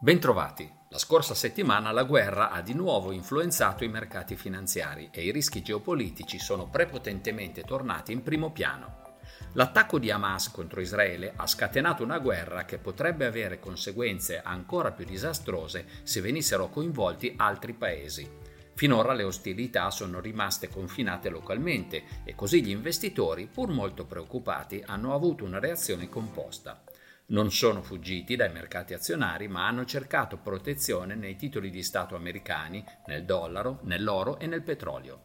Bentrovati. La scorsa settimana la guerra ha di nuovo influenzato i mercati finanziari e i rischi geopolitici sono prepotentemente tornati in primo piano. L'attacco di Hamas contro Israele ha scatenato una guerra che potrebbe avere conseguenze ancora più disastrose se venissero coinvolti altri paesi. Finora le ostilità sono rimaste confinate localmente e così gli investitori, pur molto preoccupati, hanno avuto una reazione composta. Non sono fuggiti dai mercati azionari, ma hanno cercato protezione nei titoli di Stato americani, nel dollaro, nell'oro e nel petrolio.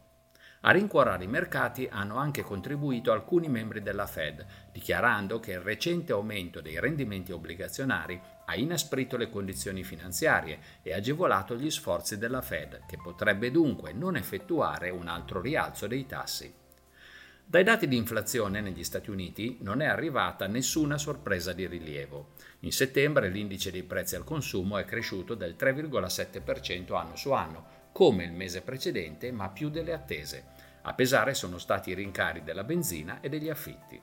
A rincuorare i mercati hanno anche contribuito alcuni membri della Fed, dichiarando che il recente aumento dei rendimenti obbligazionari ha inasprito le condizioni finanziarie e agevolato gli sforzi della Fed, che potrebbe dunque non effettuare un altro rialzo dei tassi. Dai dati di inflazione negli Stati Uniti non è arrivata nessuna sorpresa di rilievo. In settembre l'indice dei prezzi al consumo è cresciuto del 3,7% anno su anno, come il mese precedente, ma più delle attese. A pesare sono stati i rincari della benzina e degli affitti.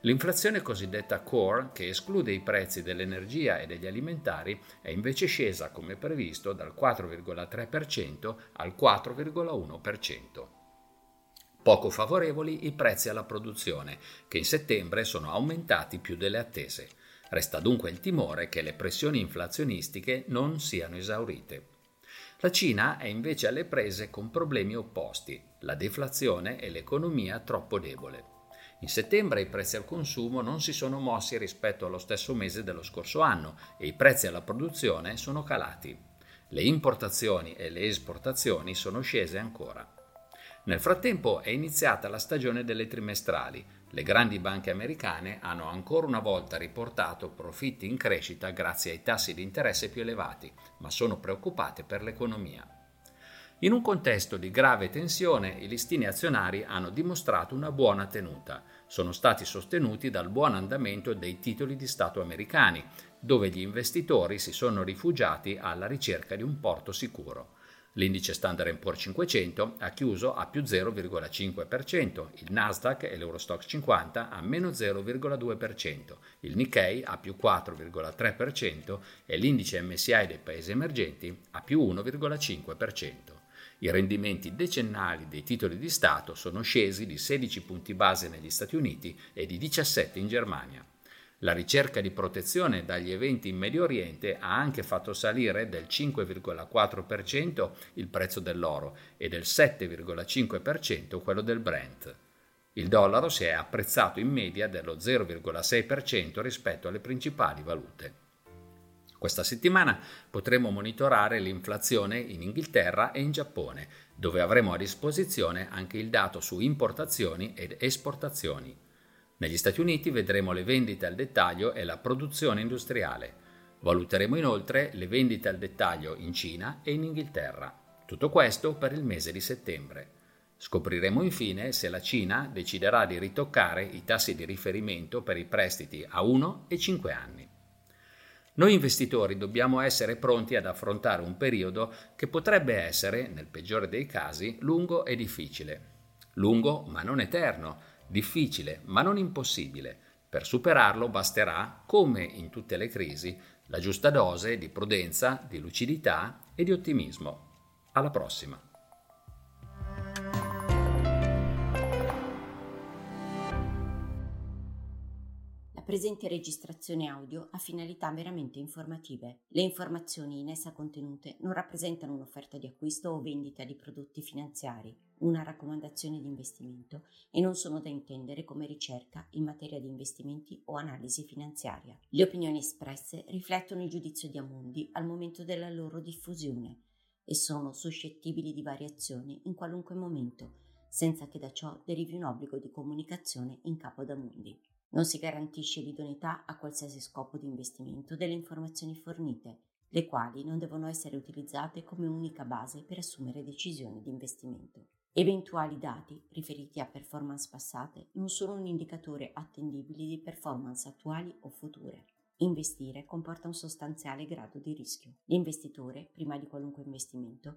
L'inflazione cosiddetta core, che esclude i prezzi dell'energia e degli alimentari, è invece scesa come previsto dal 4,3% al 4,1%. Poco favorevoli i prezzi alla produzione, che in settembre sono aumentati più delle attese. Resta dunque il timore che le pressioni inflazionistiche non siano esaurite. La Cina è invece alle prese con problemi opposti, la deflazione e l'economia troppo debole. In settembre i prezzi al consumo non si sono mossi rispetto allo stesso mese dello scorso anno e i prezzi alla produzione sono calati. Le importazioni e le esportazioni sono scese ancora. Nel frattempo è iniziata la stagione delle trimestrali. Le grandi banche americane hanno ancora una volta riportato profitti in crescita grazie ai tassi di interesse più elevati, ma sono preoccupate per l'economia. In un contesto di grave tensione, i listini azionari hanno dimostrato una buona tenuta. Sono stati sostenuti dal buon andamento dei titoli di Stato americani, dove gli investitori si sono rifugiati alla ricerca di un porto sicuro. L'indice Standard Poor's 500 ha chiuso a più 0,5%, il Nasdaq e l'Eurostox 50 a meno 0,2%, il Nikkei a più 4,3% e l'indice MSI dei paesi emergenti a più 1,5%. I rendimenti decennali dei titoli di Stato sono scesi di 16 punti base negli Stati Uniti e di 17 in Germania. La ricerca di protezione dagli eventi in Medio Oriente ha anche fatto salire del 5,4% il prezzo dell'oro e del 7,5% quello del Brent. Il dollaro si è apprezzato in media dello 0,6% rispetto alle principali valute. Questa settimana potremo monitorare l'inflazione in Inghilterra e in Giappone, dove avremo a disposizione anche il dato su importazioni ed esportazioni. Negli Stati Uniti vedremo le vendite al dettaglio e la produzione industriale. Valuteremo inoltre le vendite al dettaglio in Cina e in Inghilterra. Tutto questo per il mese di settembre. Scopriremo infine se la Cina deciderà di ritoccare i tassi di riferimento per i prestiti a 1 e 5 anni. Noi investitori dobbiamo essere pronti ad affrontare un periodo che potrebbe essere, nel peggiore dei casi, lungo e difficile. Lungo ma non eterno, difficile ma non impossibile. Per superarlo basterà, come in tutte le crisi, la giusta dose di prudenza, di lucidità e di ottimismo. Alla prossima! Presente registrazione audio ha finalità meramente informative. Le informazioni in essa contenute non rappresentano un'offerta di acquisto o vendita di prodotti finanziari, una raccomandazione di investimento e non sono da intendere come ricerca in materia di investimenti o analisi finanziaria. Le opinioni espresse riflettono il giudizio di Amundi al momento della loro diffusione e sono suscettibili di variazioni in qualunque momento, senza che da ciò derivi un obbligo di comunicazione in capo ad Amundi. Non si garantisce l'idoneità a qualsiasi scopo di investimento delle informazioni fornite, le quali non devono essere utilizzate come unica base per assumere decisioni di investimento. Eventuali dati riferiti a performance passate non sono un indicatore attendibile di performance attuali o future. Investire comporta un sostanziale grado di rischio. L'investitore, prima di qualunque investimento,